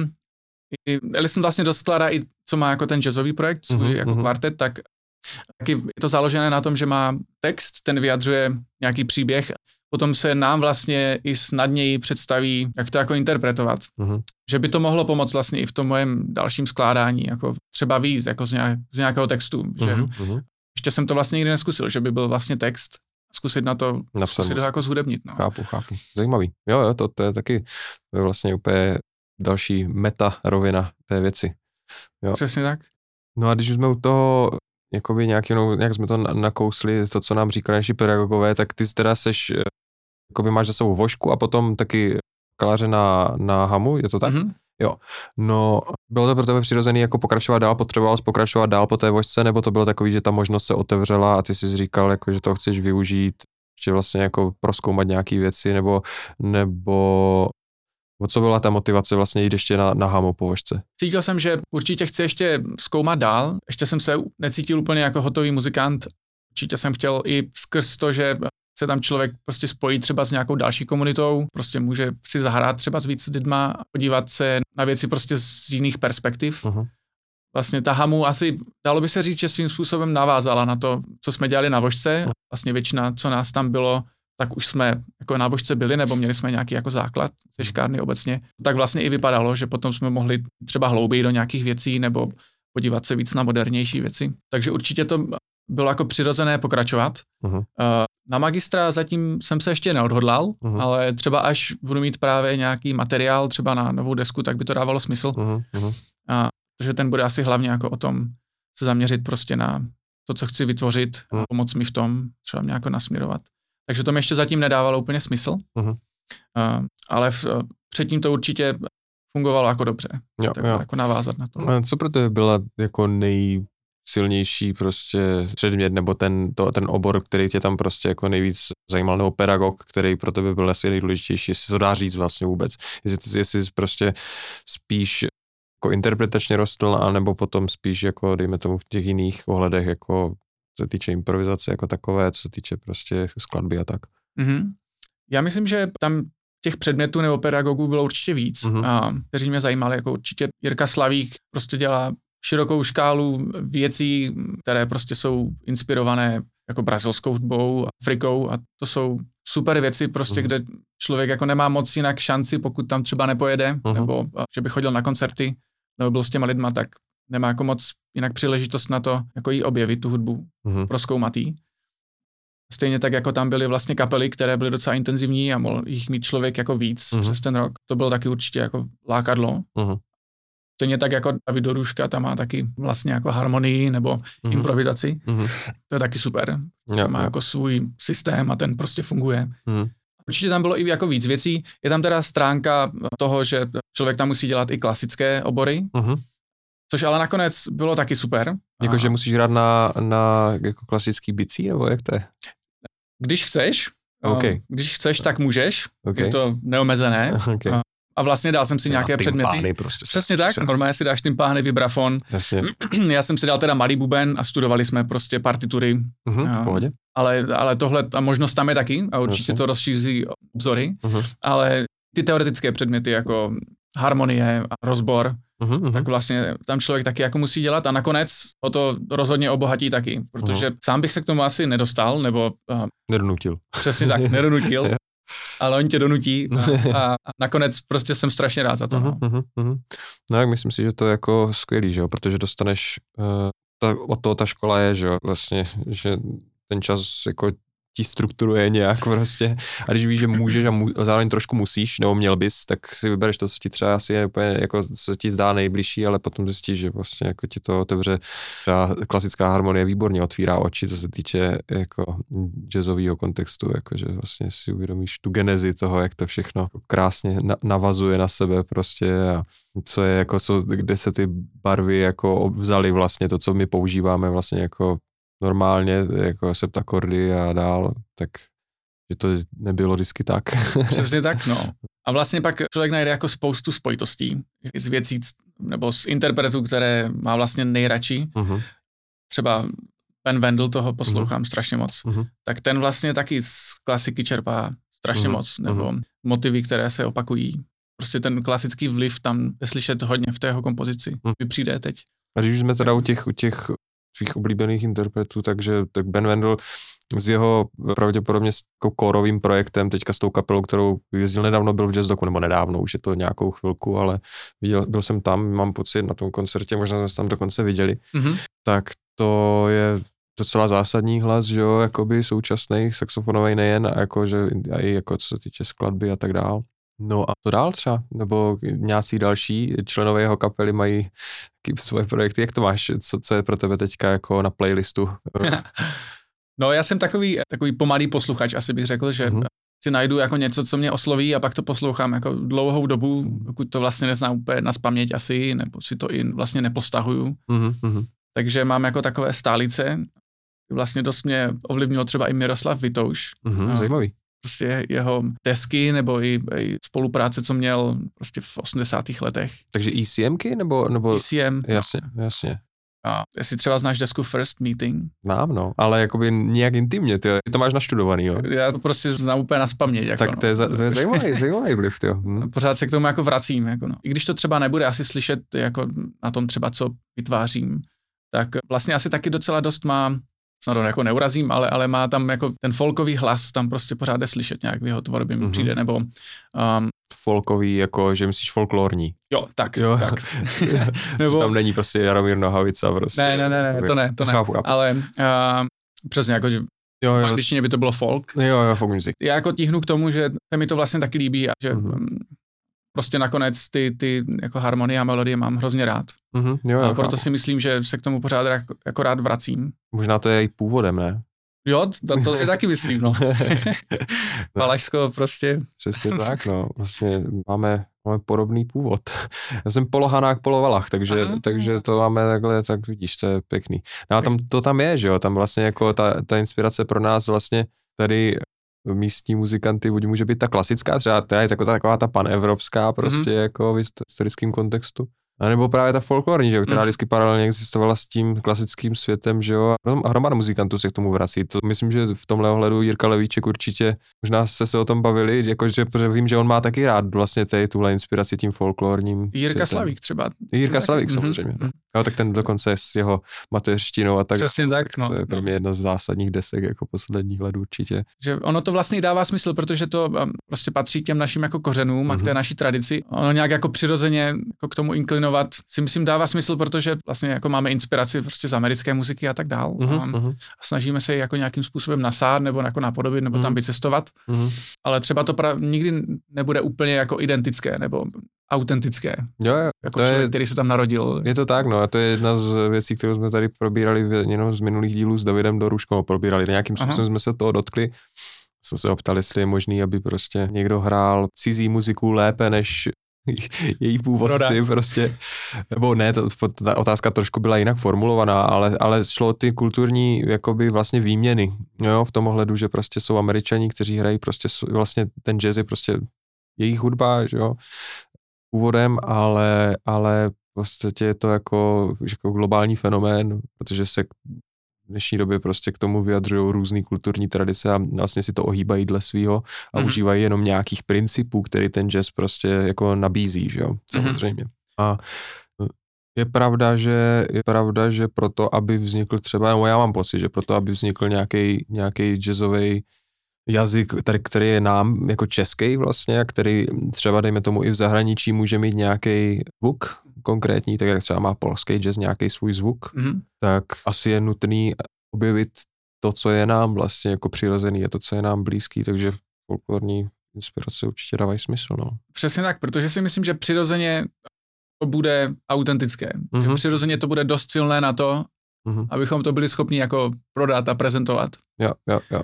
Ellison vlastně dost skládá i, co má jako ten jazzový projekt, svůj mm-hmm. jako mhm. kvartet, tak taky je to založené na tom, že má text, ten vyjadřuje nějaký příběh, potom se nám vlastně i snadněji představí, jak to jako interpretovat. Mm-hmm. Že by to mohlo pomoct vlastně i v tom mojem dalším skládání, jako třeba víc, jako z, nějak, z nějakého textu. Že mm-hmm. Ještě jsem to vlastně nikdy neskusil, že by byl vlastně text, zkusit na to, Napsat. zkusit to jako zhudebnit. No. Chápu, chápu. Zajímavý. Jo, jo, to, to je taky to je vlastně úplně další meta rovina té věci. Jo. Přesně tak. No a když jsme u toho, jakoby nějak, jenom, nějak jsme to nakousli, to, co nám říkali naši pedagogové, tak ty teda seš, eh, jakoby máš za sebou vošku a potom taky kalaře na, na hamu, je to tak? Mm-hmm. Jo. No, bylo to pro tebe přirozený jako pokračovat dál, potřeboval jsi pokračovat dál po té vožce, nebo to bylo takový, že ta možnost se otevřela a ty jsi říkal, jako, že to chceš využít, že vlastně jako proskoumat nějaké věci, nebo, nebo O co byla ta motivace vlastně jít ještě na, na hamo po vožce? Cítil jsem, že určitě chci ještě zkoumat dál. Ještě jsem se necítil úplně jako hotový muzikant. Určitě jsem chtěl i skrz to, že se tam člověk prostě spojí třeba s nějakou další komunitou, prostě může si zahrát třeba s víc lidma a podívat se na věci prostě z jiných perspektiv. Uh-huh. Vlastně ta hamu asi, dalo by se říct, že svým způsobem navázala na to, co jsme dělali na vožce. Uh-huh. Vlastně většina, co nás tam bylo, tak už jsme jako na vožce byli, nebo měli jsme nějaký jako základ ze škárny obecně, tak vlastně i vypadalo, že potom jsme mohli třeba hlouběji do nějakých věcí, nebo podívat se víc na modernější věci. Takže určitě to bylo jako přirozené pokračovat. Uh-huh. Na magistra zatím jsem se ještě neodhodlal, uh-huh. ale třeba až budu mít právě nějaký materiál třeba na novou desku, tak by to dávalo smysl. Uh-huh. A, protože ten bude asi hlavně jako o tom se zaměřit prostě na to, co chci vytvořit, uh-huh. pomoct mi v tom, třeba mě jako nasměrovat. Takže to mi ještě zatím nedávalo úplně smysl. Uh-huh. Uh, ale v, předtím to určitě fungovalo jako dobře. Jo, tak jo. Jako navázat na to. A co pro tebe byla jako nejsilnější prostě předmět, nebo ten, to, ten obor, který tě tam prostě jako nejvíc zajímal, nebo pedagog, který pro tebe byl asi nejdůležitější, jestli to dá říct vlastně vůbec. Jestli, jestli prostě spíš jako interpretačně rostl, anebo potom spíš jako, dejme tomu v těch jiných ohledech, jako co se týče improvizace jako takové, co se týče prostě skladby a tak. Mm-hmm. Já myslím, že tam těch předmětů nebo pedagogů bylo určitě víc, mm-hmm. a, kteří mě zajímali, jako určitě Jirka Slavík prostě dělá širokou škálu věcí, které prostě jsou inspirované jako brazilskou hudbou, Afrikou a to jsou super věci prostě, mm. kde člověk jako nemá moc jinak šanci, pokud tam třeba nepojede, mm. nebo že by chodil na koncerty, nebo byl s těma lidma, tak nemá jako moc jinak příležitost na to, jako jí objevit tu hudbu, mm. proskoumatý. Stejně tak, jako tam byly vlastně kapely, které byly docela intenzivní a mohl jich mít člověk jako víc mm-hmm. přes ten rok. To bylo taky určitě jako lákadlo. Mm-hmm. Stejně tak jako David Doruška, tam má taky vlastně jako harmonii nebo mm-hmm. improvizaci. Mm-hmm. To je taky super. Ja, má ja. jako svůj systém a ten prostě funguje. Mm-hmm. Určitě tam bylo i jako víc věcí. Je tam teda stránka toho, že člověk tam musí dělat i klasické obory, mm-hmm. Což ale nakonec bylo taky super. Jako, že musíš hrát na, na jako klasický bicí, nebo jak to je? Když chceš, okay. když chceš, tak můžeš. Okay. Je to neomezené. Okay. A vlastně dal jsem si nějaké předměty. prostě Přesně tak, normálně si dáš pány, vibrafon. Jasně. Já jsem si dal teda malý buben a studovali jsme prostě partitury. Uh-huh, v pohodě. Ale, ale tohle, ta možnost tam je taky a určitě Jasně. to rozšíří obzory, uh-huh. ale ty teoretické předměty jako harmonie a rozbor, uh-huh. tak vlastně tam člověk taky jako musí dělat a nakonec o to rozhodně obohatí taky, protože uh-huh. sám bych se k tomu asi nedostal, nebo... Uh, nedonutil. Přesně tak, nedonutil. ale oni tě donutí a, a, a nakonec prostě jsem strašně rád za to. No, uh-huh, uh-huh. no jak myslím si, že to je jako skvělý, že jo, protože dostaneš, uh, ta, od toho ta škola je, že jo, vlastně, že ten čas jako ti strukturuje nějak prostě. A když víš, že můžeš a, mu, a zároveň trošku musíš, nebo měl bys, tak si vybereš to, co ti třeba asi je úplně, jako co ti zdá nejbližší, ale potom zjistíš, že vlastně jako ti to otevře, třeba klasická harmonie výborně otvírá oči, co se týče jako jazzového kontextu, jako že vlastně si uvědomíš tu genezi toho, jak to všechno krásně na, navazuje na sebe prostě a co je jako, co, kde se ty barvy jako vzaly vlastně to, co my používáme vlastně jako normálně, jako septakordy a dál, tak že to nebylo vždycky tak. Přesně tak, no. A vlastně pak člověk najde jako spoustu spojitostí z věcí nebo z interpretů, které má vlastně nejradši. Uh-huh. Třeba Ben Wendel, toho poslouchám uh-huh. strašně moc. Uh-huh. Tak ten vlastně taky z klasiky čerpá strašně uh-huh. moc, nebo uh-huh. motivy, které se opakují. Prostě ten klasický vliv tam je slyšet hodně v té jeho kompozici. Uh-huh. Mi přijde teď. A když jsme teda u těch, u těch svých oblíbených interpretů, takže tak Ben Wendel s jeho pravděpodobně jako kórovým projektem, teďka s tou kapelou, kterou jezdil nedávno, byl v Jazz Doku, nebo nedávno, už je to nějakou chvilku, ale viděl, byl jsem tam, mám pocit na tom koncertě, možná jsme se tam dokonce viděli, mm-hmm. tak to je docela zásadní hlas, že jo, jakoby současný saxofonový nejen, a jako, že i jako co se týče skladby a tak dál. No a to dál třeba? Nebo nějací další členové jeho kapely mají svoje projekty? Jak to máš? Co, co je pro tebe teďka jako na playlistu? no já jsem takový, takový pomalý posluchač, asi bych řekl, že mm-hmm. si najdu jako něco, co mě osloví a pak to poslouchám jako dlouhou dobu, pokud to vlastně neznám úplně na spaměť asi, nebo si to i vlastně nepostahuju. Mm-hmm. Takže mám jako takové stálice. Vlastně dost mě ovlivnil třeba i Miroslav Vitouš. Mm-hmm, zajímavý prostě jeho desky nebo i, i spolupráce, co měl prostě v 80. letech. Takže ECMky nebo? nebo... ECM. Jasně, jasně. A jestli třeba znáš desku First Meeting? Znám, no, ale jakoby nějak intimně, ty, to máš naštudovaný, jo. Já to prostě znám úplně na spaměť. Jako, tak to je, no. to je zajímavý, zajímavý vliv, jo. Hm. Pořád se k tomu jako vracím, jako no. I když to třeba nebude asi slyšet jako na tom třeba, co vytvářím, tak vlastně asi taky docela dost mám snad ho jako neurazím, ale, ale má tam jako ten folkový hlas, tam prostě pořád je slyšet nějak v jeho tvorbě mi mm-hmm. přijde, nebo... Um, folkový, jako, že myslíš folklorní. Jo, tak, jo. tak. nebo... tam není prostě Jaromír Nohavica prostě. Ne, ne, ne, ne to ne, to ne, chápu, chápu. ale uh, přesně jako, že Jo, jo. V angličtině by to bylo folk. Jo, jo, folk music. Já jako tíhnu k tomu, že se mi to vlastně taky líbí a že mm-hmm prostě nakonec ty, ty jako harmonie a melodie mám hrozně rád. Mm-hmm, jo, a proto chápu. si myslím, že se k tomu pořád jako, jako rád vracím. Možná to je i původem, ne? Jo, to, to si taky myslím, no. Valašsko prostě. Přesně tak, no. Vlastně máme, máme podobný původ. Já jsem polohanák, polovalach, takže, Aha. takže to máme takhle, tak vidíš, to je pěkný. No a tam, to tam je, že jo, tam vlastně jako ta, ta inspirace pro nás vlastně tady místní muzikanty, buď může být ta klasická, třeba ta je taková, taková ta panevropská prostě mm-hmm. jako v historickém kontextu. A nebo právě ta folklorní, že jo, která mm. vždycky paralelně existovala s tím klasickým světem, že jo. A hromada muzikantů se k tomu vrací. To myslím, že v tomhle ohledu Jirka Levíček určitě, možná se se o tom bavili, jakože protože vím, že on má taky rád vlastně tej, tuhle inspiraci tím folklorním Jirka světem. Slavík třeba. Jirka Slavík mm-hmm. samozřejmě. Mm-hmm. Jo, tak ten dokonce s jeho mateřštinou a tak. Přesně tak, no. To je pro mě jedna z zásadních desek jako posledních let určitě. Že ono to vlastně dává smysl, protože to um, prostě patří k těm našim jako kořenům mm-hmm. a k té Mhm. naší tradici. Ono nějak jako přirozeně jako k tomu inklinovat si myslím dává smysl, protože vlastně jako máme inspiraci prostě z americké muziky a tak dál. Mhm, A snažíme se ji jako nějakým způsobem nasát nebo jako napodobit nebo tam Mhm. vycestovat, mhm. ale třeba to pra- nikdy nebude úplně jako identické nebo autentické, Jo, jo, jako to člověk, je, který se tam narodil. je to tak, no a to je jedna z věcí, kterou jsme tady probírali v jenom z minulých dílů s Davidem Doruškou, probírali, nějakým Aha. způsobem jsme se toho dotkli. Jsme se optali, jestli je možný, aby prostě někdo hrál cizí muziku lépe než její původci Roda. prostě, nebo ne, to, ta otázka trošku byla jinak formulovaná, ale, ale šlo o ty kulturní jakoby vlastně výměny, jo, v tom ohledu, že prostě jsou američani, kteří hrají prostě vlastně ten jazz je prostě jejich hudba, že jo, původem, ale, ale v podstatě je to jako, jako globální fenomén, protože se v dnešní době prostě k tomu vyjadřují různé kulturní tradice a vlastně si to ohýbají dle svýho a Mhm. mm-hmm. užívají jenom nějakých principů, který ten jazz prostě jako nabízí, že jo, samozřejmě. Mm-hmm. A je pravda, že je pravda, že proto, aby vznikl třeba, no já mám pocit, že proto, aby vznikl nějaký nějaký jazzový jazyk, tady, který je nám jako český vlastně, a který třeba dejme tomu i v zahraničí může mít nějaký zvuk konkrétní, tak jak třeba má polský jazz nějaký svůj zvuk, Mhm. tak asi je nutný objevit to, co je nám vlastně jako přirozený, je to, co je nám blízký, takže folklorní inspirace určitě dávají smysl, no. Přesně tak, protože si myslím, že přirozeně to bude autentické. Mm-hmm. Že Mhm. přirozeně to bude dost silné na to, Mhm. abychom to byli schopni jako prodat a prezentovat. Jo, jo, jo.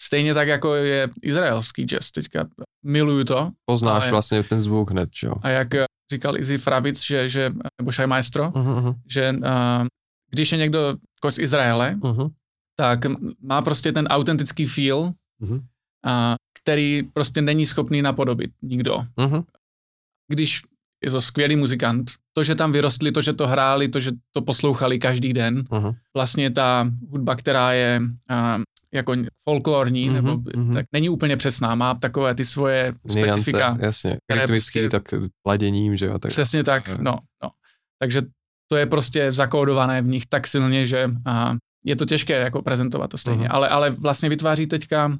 Stejně tak, jako je izraelský jazz. Teďka miluju to. Poznáš Ale- vlastně ten zvuk hned, jo. A jak eh, říkal Izzy Fravic, že, že, nebo Shai Maestro, Mhm, mhm, že uh, když je někdo jako z Izraele, mhm, tak má prostě ten autentický feel, mhm, uh, který prostě není schopný napodobit nikdo. mhm. Když je to skvělý muzikant, to, že tam vyrostli, to, že to hráli, to, že to poslouchali každý den, Mhm. vlastně ta hudba, která je uh, jako folklorní, Mhm, nebo mhm. tak není úplně přesná, má takové ty svoje specifika. Jasně. které Rytmický, prostě- tak laděním, že jo. Tak, Přesně tak, no, no. Takže to je prostě zakódované v nich tak silně, že a, je to těžké jako prezentovat to stejně, Mhm. ale, ale vlastně vytváří teďka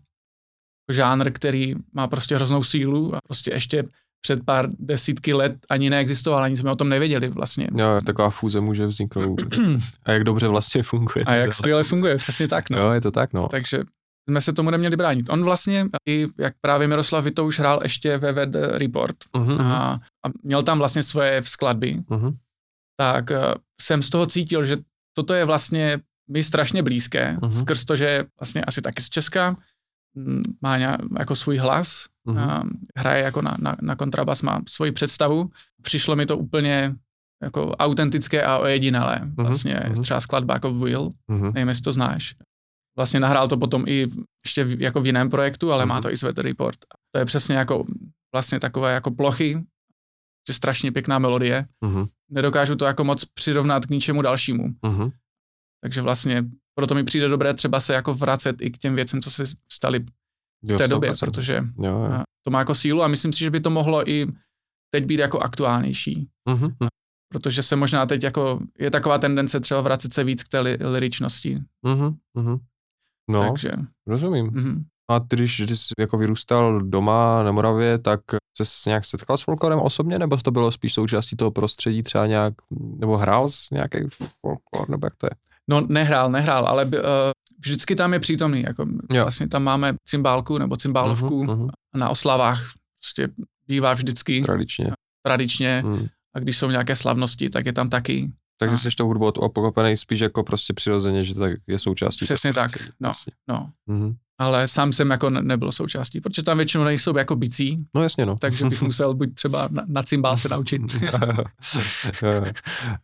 žánr, který má prostě hroznou sílu a prostě ještě před pár desítky let ani neexistoval, ani jsme o tom nevěděli vlastně. Jo, taková fúze může vzniknout vůbec. A jak dobře vlastně funguje. A jak skvěle funguje, přesně tak, no. Jo, je to tak, no. Takže jsme se tomu neměli bránit. On vlastně, i jak právě Miroslav Vitouš hrál ještě ve Ved Report Mhm, a, a měl tam vlastně svoje skladby, mhm, tak eh, jsem z toho cítil, že toto je vlastně mi strašně blízké, Mhm. uh-huh. skrz to, že vlastně asi taky z Česka, má nějak, jako svůj hlas, mhm. uh-huh. hraje jako na, na, na kontrabas, má svoji představu. Přišlo mi to úplně jako autentické a ojedinelé. Vlastně mhm. třeba skladba jako Will, mhm. nevím, jestli to znáš. Vlastně nahrál to potom i ještě v, jako v jiném projektu, ale má Mhm. to i z Weather Report. To je přesně jako vlastně takové jako plochy, že strašně pěkná melodie. Mhm, Nedokážu to jako moc přirovnat k ničemu dalšímu. mhm. Takže vlastně proto mi přijde dobré třeba se jako vracet i k těm věcem, co se staly v Jo, té době, 100%. protože Jo, jo. a, to má jako sílu a myslím si, že by to mohlo i teď být jako aktuálnější. Mhm, mhm. Protože se možná teď jako, je taková tendence třeba vracet se víc k té li, liričnosti. Mhm, mhm. No, Takže, rozumím. mhm. A ty, když jsi jako vyrůstal doma na Moravě, tak se nějak setkal s folklorem osobně, nebo to bylo spíš součástí toho prostředí, třeba nějak, nebo hrál jsi nějaký folklor, nebo jak to je? No nehrál, nehrál, ale uh, vždycky tam je přítomný. Jako Jo. vlastně tam máme cymbálku nebo cymbálovku mhm. a na oslavách prostě bývá vždycky Tradičně. tradičně Mm. a když jsou nějaké slavnosti, tak je tam taky. Takže jsi tou hudbou opokopený spíš jako prostě přirozeně, že to tak je součástí. Přesně tak, prostředí, no. Vlastně. No. Mhm. Ale sám jsem jako ne- nebyl součástí, protože tam většinou nejsou jako bicí, No jasně, no. takže bych musel buď třeba na, na cymbál se naučit.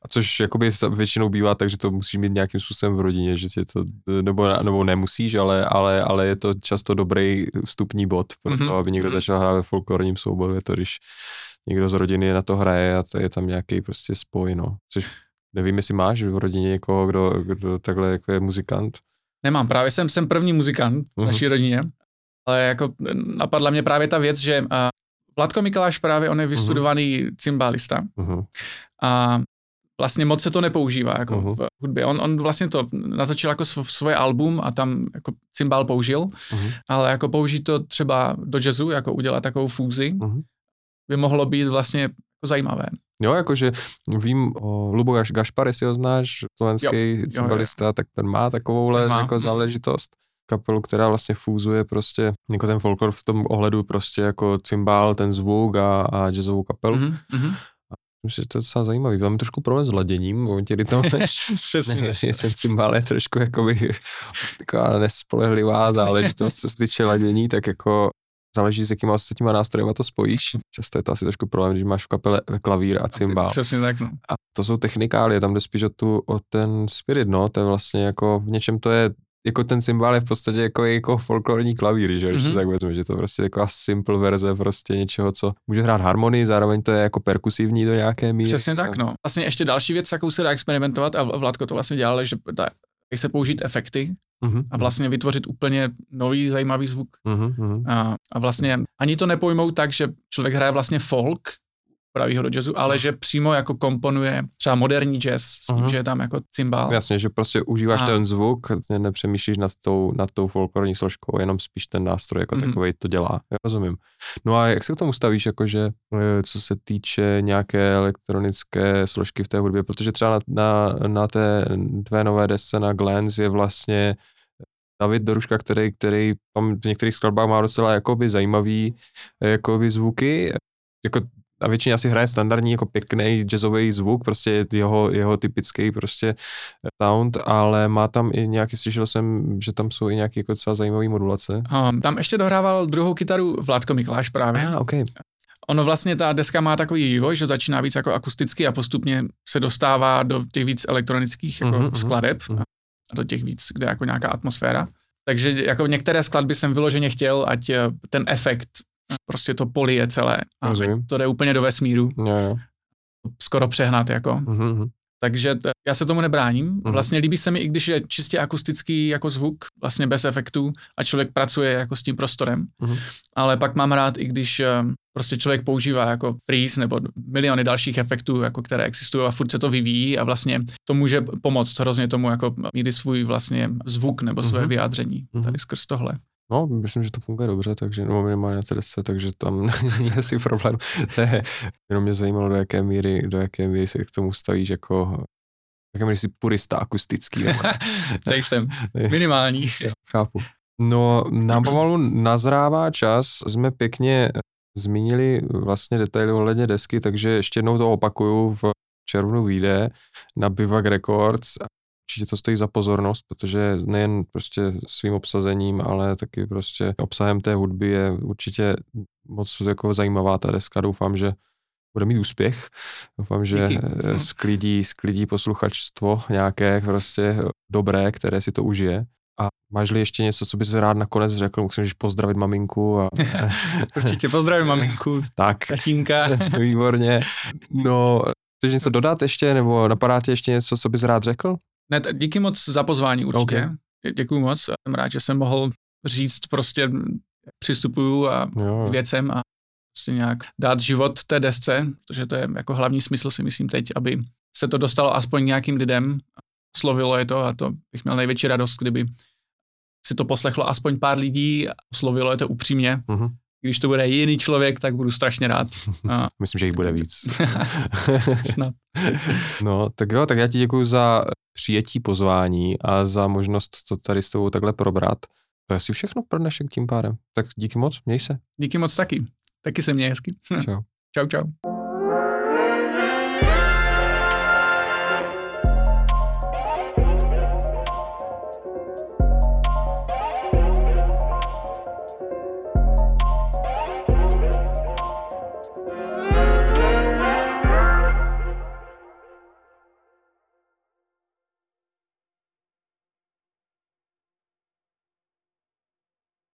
A což jakoby většinou bývá tak, že to musíš mít nějakým způsobem v rodině, že tě to, nebo, nebo nemusíš, ale, ale, ale je to často dobrý vstupní bod pro to, Mhm. aby někdo začal hrát ve folklorním souboru, je to, když někdo z rodiny na to hraje a to je tam nějaký prostě spoj, no. Což nevím, jestli máš v rodině někoho, kdo, kdo takhle jako je muzikant. Nemám, právě jsem, jsem první muzikant v Mhm. naší rodině, ale jako napadla mě právě ta věc, že uh, Vladko Mikuláš právě, on je vystudovaný cymbálista Mhm. a vlastně moc se to nepoužívá jako Mhm. v hudbě. On, on vlastně to natočil jako sv- svoje album a tam jako cymbál použil, Mhm. ale jako použít to třeba do jazzu, jako udělat takovou fúzi, Mhm. by mohlo být vlastně jako zajímavé. Jo, jakože vím o Lubo Gaš, Gašpar, jestli ho znáš, slovenský cymbalista, tak ten má takovouhle Ten má. jako Mhm. záležitost. Kapelu, která vlastně fúzuje prostě jako ten folklor v tom ohledu prostě jako cymbál, ten zvuk a, a jazzovou kapelu. Mm-hmm. Mhm, mhm. Myslím, že to je docela zajímavý. Mám trošku problém s laděním, momentě, kdy tam Přesně. že ten cymbál je trošku jakoby taková nespolehlivá záležitost, co se týče ladění, tak jako záleží, s jakýma ostatníma nástrojema to spojíš. Často je to asi trošku problém, když máš v kapele klavír a cymbál. Přesně tak, no. A to jsou technikálie, tam jde spíš o, tu, o ten spirit, no, to je vlastně jako, v něčem to je, jako ten cymbál je v podstatě jako, jako folklorní klavír, že, když mm-hmm. Mhm. to tak vezme, že to prostě taková simple verze prostě něčeho, co může hrát harmonii, zároveň to je jako perkusivní do nějaké míry. Přesně tak, no. Vlastně ještě další věc, jakou se dá experimentovat, a Vládko to vlastně dělal, že dá se použít efekty Mm-hmm. a vlastně vytvořit úplně nový zajímavý zvuk. Mm-hmm. A, a vlastně ani to nepojmou tak, že člověk hraje vlastně folk, praví ho do jazzu, ale že přímo jako komponuje třeba moderní jazz s tím, Mhm. že je tam jako cymbal. Jasně, že prostě užíváš A- ten zvuk, ne- nepřemýšlíš nad tou, nad tou folklorní složkou, jenom spíš ten nástroj jako Mhm. mm-hmm. takový to dělá. Já rozumím. No a jak se k tomu stavíš, jakože eh, co se týče nějaké elektronické složky v té hudbě, protože třeba na, na, na té tvé nové desce na Glance je vlastně David Doruška, který, který tam v některých skladbách má docela jakoby zajímavý eh, jakoby zvuky, jako a většině asi hraje standardní jako pěkný jazzový zvuk, prostě je jeho, jeho typický prostě sound, ale má tam i nějaký, slyšel jsem, že tam jsou i nějaké jako docela zajímavé modulace. Um, tam ještě dohrával druhou kytaru Vládko Mikláš právě. Ah, OK. Ono vlastně ta deska má takový vývoj, že začíná víc jako akusticky a postupně se dostává do těch víc elektronických jako Mhm, mm-hmm, mhm, skladeb mhm. a do těch víc, kde je jako nějaká atmosféra. Takže jako některé skladby jsem vyloženě chtěl, ať eh, ten efekt eh, prostě to polije celé a Rozumím. to jde úplně do vesmíru, Jo, jo. skoro přehnat jako. Mhm, mhm. Takže t- já se tomu nebráním. Mhm. Vlastně líbí se mi, i když je čistě akustický jako zvuk, vlastně bez efektů a člověk pracuje jako s tím prostorem. Mhm. Ale pak mám rád, i když eh, prostě člověk používá jako freeze nebo miliony dalších efektů, jako které existují a furt se to vyvíjí a vlastně to může pomoct hrozně tomu jako mít svůj vlastně zvuk nebo své Mhm. vyjádření Mhm. tady skrz tohle. No, myslím, že to funguje dobře, takže nebo minimálně na takže tam není asi problém. Ne, jenom mě zajímalo, do jaké míry, do jaké míry se k tomu stavíš jako, jaké míry jsi purista akustický. Tak jsem minimální. Chápu. No, nám pomalu nazrává čas, jsme pěkně zmínili vlastně detaily ohledně desky, takže ještě jednou to opakuju, v červnu vyjde na Bivak Records. Určitě to stojí za pozornost, protože nejen prostě svým obsazením, ale taky prostě obsahem té hudby je určitě moc jako zajímavá ta deska. Doufám, že bude mít úspěch. Doufám, že Díky. sklidí, sklidí posluchačstvo nějaké prostě dobré, které si to užije. A máš-li ještě něco, co bys rád nakonec řekl? Můžeš pozdravit maminku a Určitě pozdravím maminku, tak, tatínka. výborně. No, chceš něco dodat ještě, nebo napadá tě ještě něco, co bys rád řekl? Ne, díky moc za pozvání určitě. Ok. Dě- Děkuji moc. a Jsem rád, že jsem mohl říct prostě, přistupuju a Jo, věcem a prostě nějak dát život té desce, protože to je jako hlavní smysl si myslím teď, aby se to dostalo aspoň nějakým lidem, slovilo je to a to bych měl největší radost, kdyby si to poslechlo aspoň pár lidí a slovilo je to upřímně. Mhm. Když to bude jiný člověk, tak budu strašně rád. A Myslím, že jich bude víc. snad. no, tak jo, tak já ti děkuji za přijetí pozvání a za možnost to tady s tebou takhle probrat. To je asi všechno pro dnešek tím pádem. Tak díky moc, měj se. Díky moc taky. Taky se mě hezky. Čau. čau, čau.